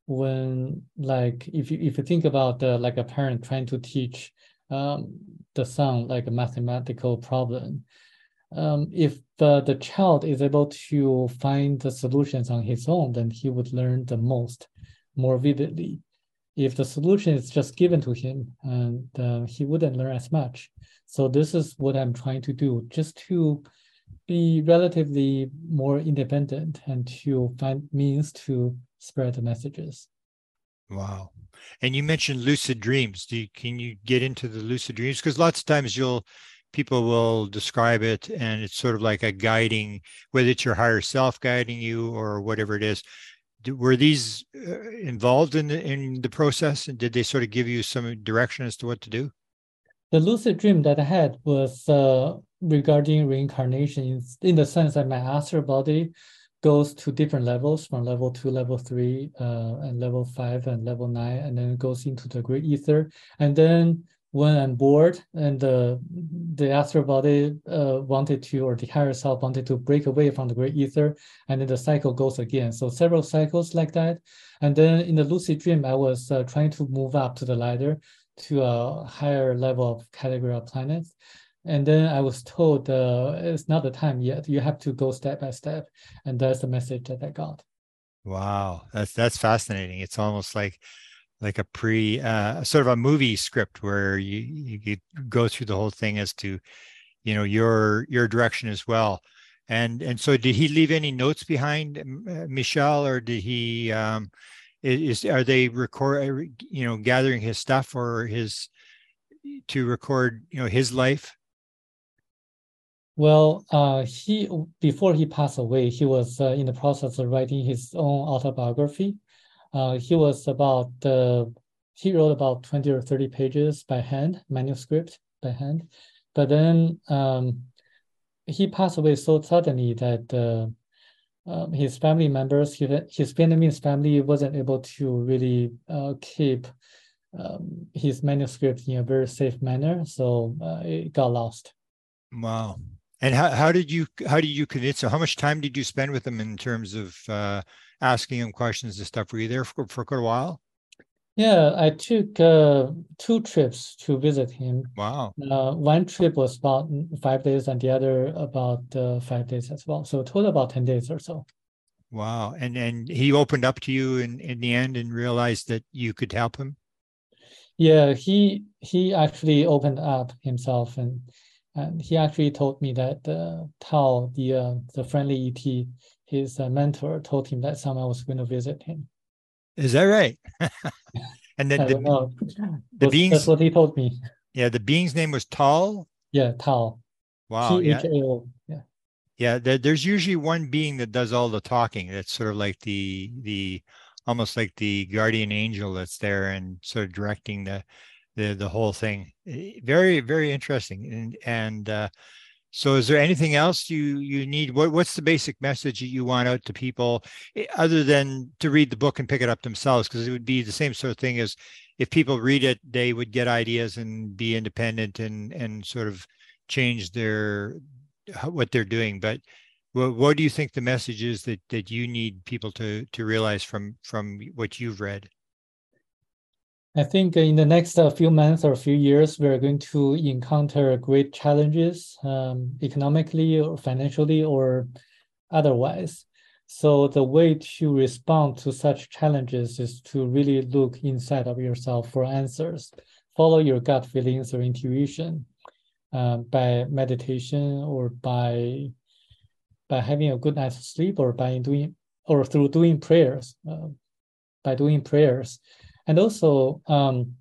When like if you if you think about the, like a parent trying to teach um, the son like a mathematical problem, um, if the, the child is able to find the solutions on his own, then he would learn the most more vividly. If the solution is just given to him, and uh, he wouldn't learn as much. So this is what I'm trying to do, just to be relatively more independent and to find means to spread the messages. Wow. And you mentioned lucid dreams. Do you, can you get into the lucid dreams? Because lots of times you'll people will describe it and it's sort of like a guiding whether it's your higher self guiding you or whatever it is. Were these uh, involved in the, in the process? And did they sort of give you some direction as to what to do? The lucid dream that i had was uh, regarding reincarnation in the sense that my astral body goes to different levels from level two level three uh, and level five and level nine and then it goes into the great ether. And then went on board and the the astral body uh, wanted to, or the higher self wanted to break away from the great ether, and then the cycle goes again. So several cycles like that. And then in the lucid dream, I was uh, trying to move up to the ladder to a higher level of category of planets. And then I was told uh, it's not the time yet. You have to go step by step. And that's the message that I got. Wow, that's that's fascinating. It's almost like like a pre uh, sort of a movie script where you you go through the whole thing as to you know your your direction as well. And and so did he leave any notes behind Michel or did he um is are they record uh, you know gathering his stuff or his to record you know his life? Well uh he before he passed away he was uh, in the process of writing his own autobiography uh, he was about uh, he wrote about 20 or 30 pages by hand, manuscript by hand. But then um, he passed away so suddenly that uh, um, his family members, his, his Vietnamese family wasn't able to really uh, keep um, his manuscript in a very safe manner. So uh, it got lost. Wow. And how, how did you how did you convince So How much time did you spend with him in terms of asking him questions and stuff. Were you there for, for quite a while? Yeah, I took uh, two trips to visit him. Wow. Uh, one trip was about five days, and the other about uh, five days as well. So total about ten days or so. Wow. And and he opened up to you in, in the end and realized that you could help him. Yeah, he he actually opened up himself and and he actually told me that uh, Thao, the uh, the friendly ET, his uh, mentor told him that someone was going to visit him. Is that right? and then the, the being's that's what he told me. Yeah, the being's name was Thao. Yeah, Thao. Wow. Yeah. Yeah. Yeah. There, there's usually one being that does all the talking. That's sort of like the the almost like the guardian angel that's there and sort of directing the the the whole thing. Eh, very very interesting and and uh, so is there anything else you you need? What what's the basic message that you want out to people eh, other than to read the book and pick it up themselves? Because it would be the same sort of thing as if people read it, they would get ideas and be independent and and sort of change their what they're doing. But what, what do you think the message is that that you need people to to realize from from what you've read? I think in the next uh, few months or few years, we're going to encounter great challenges um, economically or financially or otherwise. So the way to respond to such challenges is to really look inside of yourself for answers. Follow your gut feelings or intuition uh, by meditation or by by having a good night's sleep or by doing or through doing prayers. Uh, by doing prayers and also um,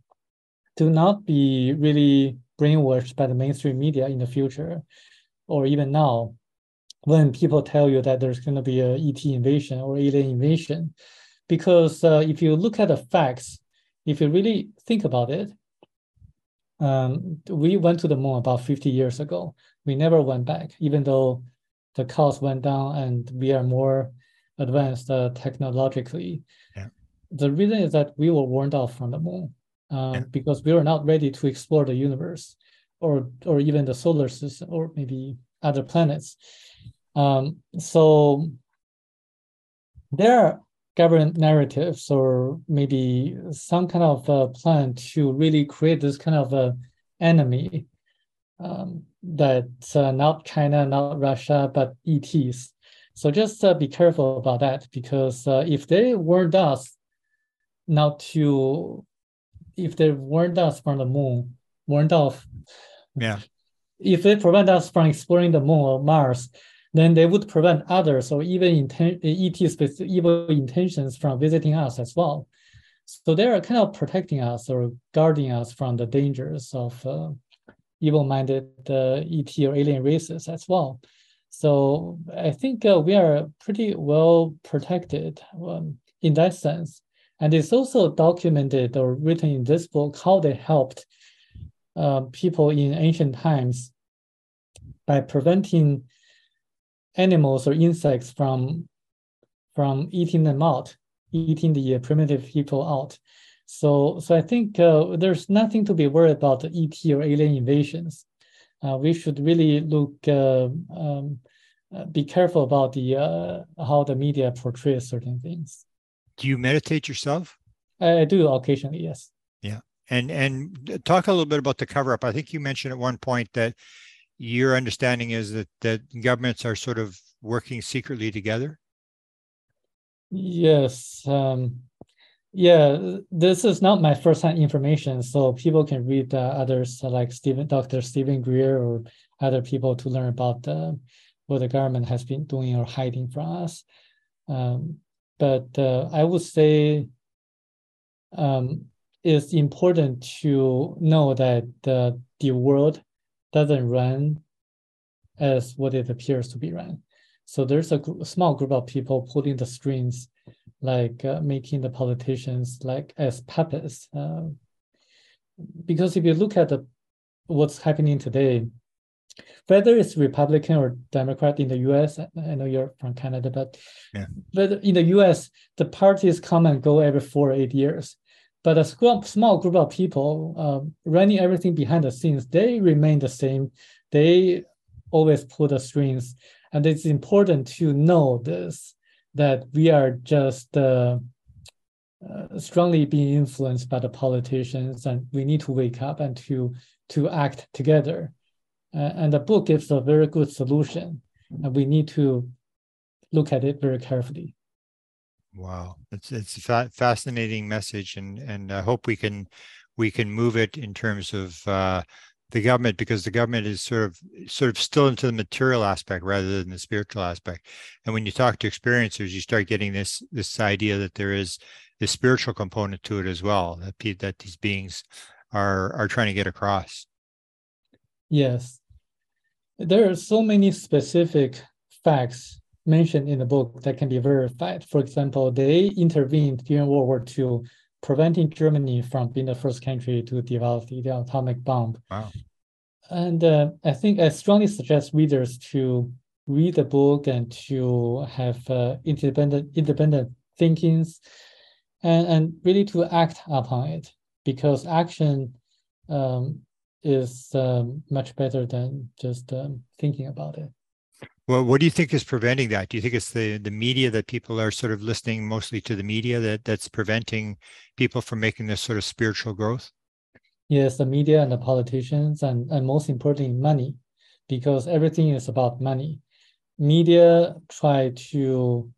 do not be really brainwashed by the mainstream media in the future or even now when people tell you that there's going to be a ET invasion or alien invasion. Because uh, if you look at the facts, if you really think about it, um, we went to the moon about 50 years ago. We never went back, even though the cost went down and we are more advanced uh, technologically. Yeah the reason is that we were warned off from the moon uh, because we were not ready to explore the universe or or even the solar system or maybe other planets. Um, so there are government narratives or maybe some kind of uh, plan to really create this kind of a enemy um, that's uh, not China, not Russia, but ETs. So just uh, be careful about that because uh, if they warned us not to if they warned us from the moon, warned off. Yeah. If they prevent us from exploring the moon or Mars, then they would prevent others or even inten- ETs with evil intentions from visiting us as well. So they are kind of protecting us or guarding us from the dangers of uh, evil-minded uh, ET or alien races as well. So I think uh, we are pretty well protected um, in that sense. And it's also documented or written in this book how they helped uh, people in ancient times by preventing animals or insects from from eating them out, eating the primitive people out. So, so I think uh, there's nothing to be worried about the ET or alien invasions. Uh, we should really look, uh, um, uh, be careful about the uh, how the media portrays certain things. Do you meditate yourself? I, do occasionally, yes. Yeah, and and talk a little bit about the cover up. I think you mentioned at one point that your understanding is that that governments are sort of working secretly together. Yes. Um, yeah, this is not my first-hand information, so people can read uh, others uh, like Stephen, Dr. Stephen Greer or other people to learn about uh, what the government has been doing or hiding from us. Um, but uh, I would say um, it's important to know that the, world doesn't run as what it appears to be run. So there's a, gr- small group of people pulling the strings, like uh, making the politicians like as puppets. Uh, because if you look at the, what's happening today, whether it's Republican or Democrat in the U.S., I know you're from Canada, but yeah. but in the U.S., the parties come and go every four or eight years. But a small group of people uh, running everything behind the scenes, they remain the same. They always pull the strings and it's important to know this that we are just uh, uh, strongly being influenced by the politicians, and we need to wake up and to to act together. Uh, and the book gives a very good solution, and we need to look at it very carefully. Wow, it's it's a fa- fascinating message, and and I hope we can we can move it in terms of uh, the government because the government is sort of sort of still into the material aspect rather than the spiritual aspect. And when you talk to experiencers you start getting this this idea that there is this spiritual component to it as well that that these beings are are trying to get across. Yes there are so many specific facts mentioned in the book that can be verified for example they intervened during world war ii preventing Germany from being the first country to develop the, atomic bomb. Wow. And uh, I think I strongly suggest readers to read the book and to have uh, independent independent thinkings and, and really to act upon it because action um, is um, much better than just um, thinking about it. Well, what do you think is preventing that? Do you think it's the the media that people are sort of listening mostly to the media that that's preventing people from making this sort of spiritual growth? Yes, the media and the politicians, and and most importantly, money, because everything is about money. Media try to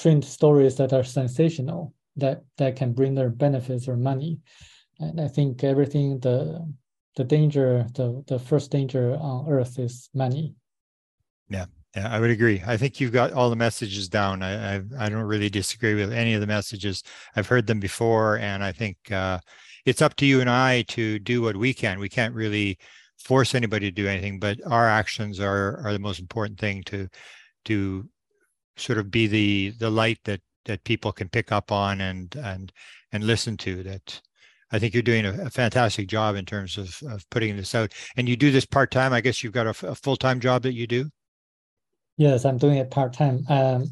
print stories that are sensational, that that can bring their benefits or money, and I think everything the the danger, the the first danger on earth is money yeah, yeah, I would agree. I think you've got all the messages down. I, I, I don't really disagree with any of the messages. I've heard them before, and I think uh, it's up to you and I to do what we can. We can't really force anybody to do anything, but our actions are are the most important thing to to sort of be the the light that that people can pick up on and and and listen to. That I think you're doing a, a fantastic job in terms of of putting this out. And you do this part time. I guess you've got a, a full time job that you do. Yes, I'm doing it part time. Um,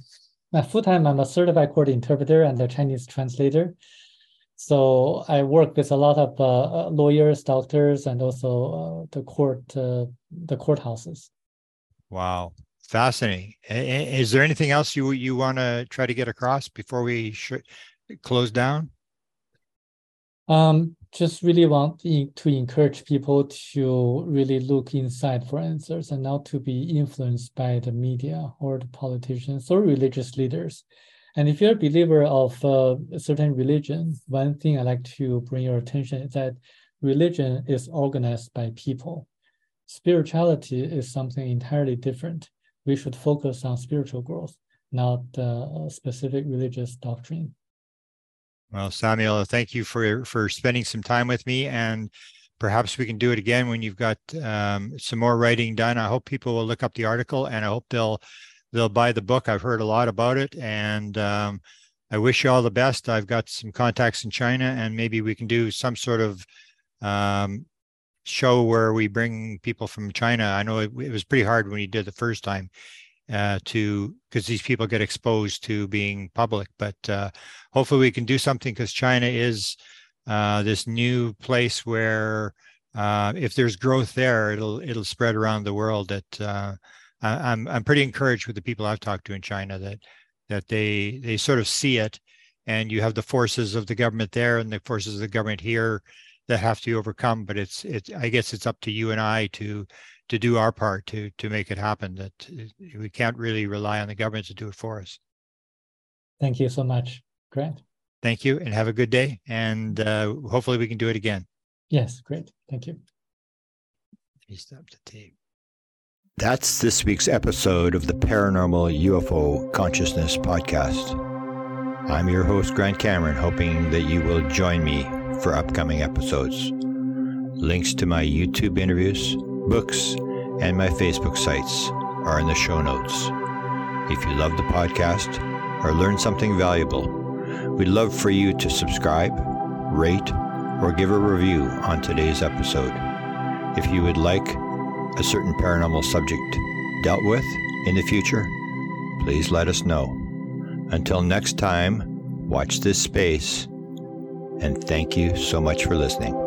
my full time, I'm a certified court interpreter and a Chinese translator. So I work with a lot of uh, uh lawyers, doctors, and also uh, the court, uh, the courthouses. Wow, fascinating. Is there anything else you you want to try to get across before we should close down? Um, just really want to encourage people to really look inside for answers and not to be influenced by the media or the politicians or religious leaders. And if you're a believer of uh, a certain religion, one thing I like to bring your attention is that religion is organized by people. Spirituality is something entirely different. We should focus on spiritual growth, not uh, specific religious doctrine. Well, Samuel, thank you for for spending some time with me, and perhaps we can do it again when you've got um, some more writing done. I hope people will look up the article, and I hope they'll they'll buy the book. I've heard a lot about it, and um, I wish you all the best. I've got some contacts in China, and maybe we can do some sort of um, show where we bring people from China. I know it, it was pretty hard when you did the first time uh, to because these people get exposed to being public. But uh, hopefully, we can do something because China is uh, this new place where uh, if there's growth there, it'll it'll spread around the world. That uh, I'm I'm pretty encouraged with the people I've talked to in China that that they they sort of see it, and you have the forces of the government there and the forces of the government here that have to overcome. But it's it's I guess it's up to you and I to to do our part to to make it happen. That we can't really rely on the government to do it for us. Thank you so much, Grant. Thank you, and have a good day. And uh, hopefully, we can do it again. Yes, great. Thank you. Let me stop the tape. That's this week's episode of the Paranormal UFO Consciousness Podcast. I'm your host, Grant Cameron, hoping that you will join me for upcoming episodes. Links to my YouTube interviews, books, and my Facebook sites are in the show notes. If you love the podcast or learn something valuable, we'd love for you to subscribe, rate, or give a review on today's episode. If you would like a certain paranormal subject dealt with in the future, please let us know. Until next time, watch this space, and thank you so much for listening.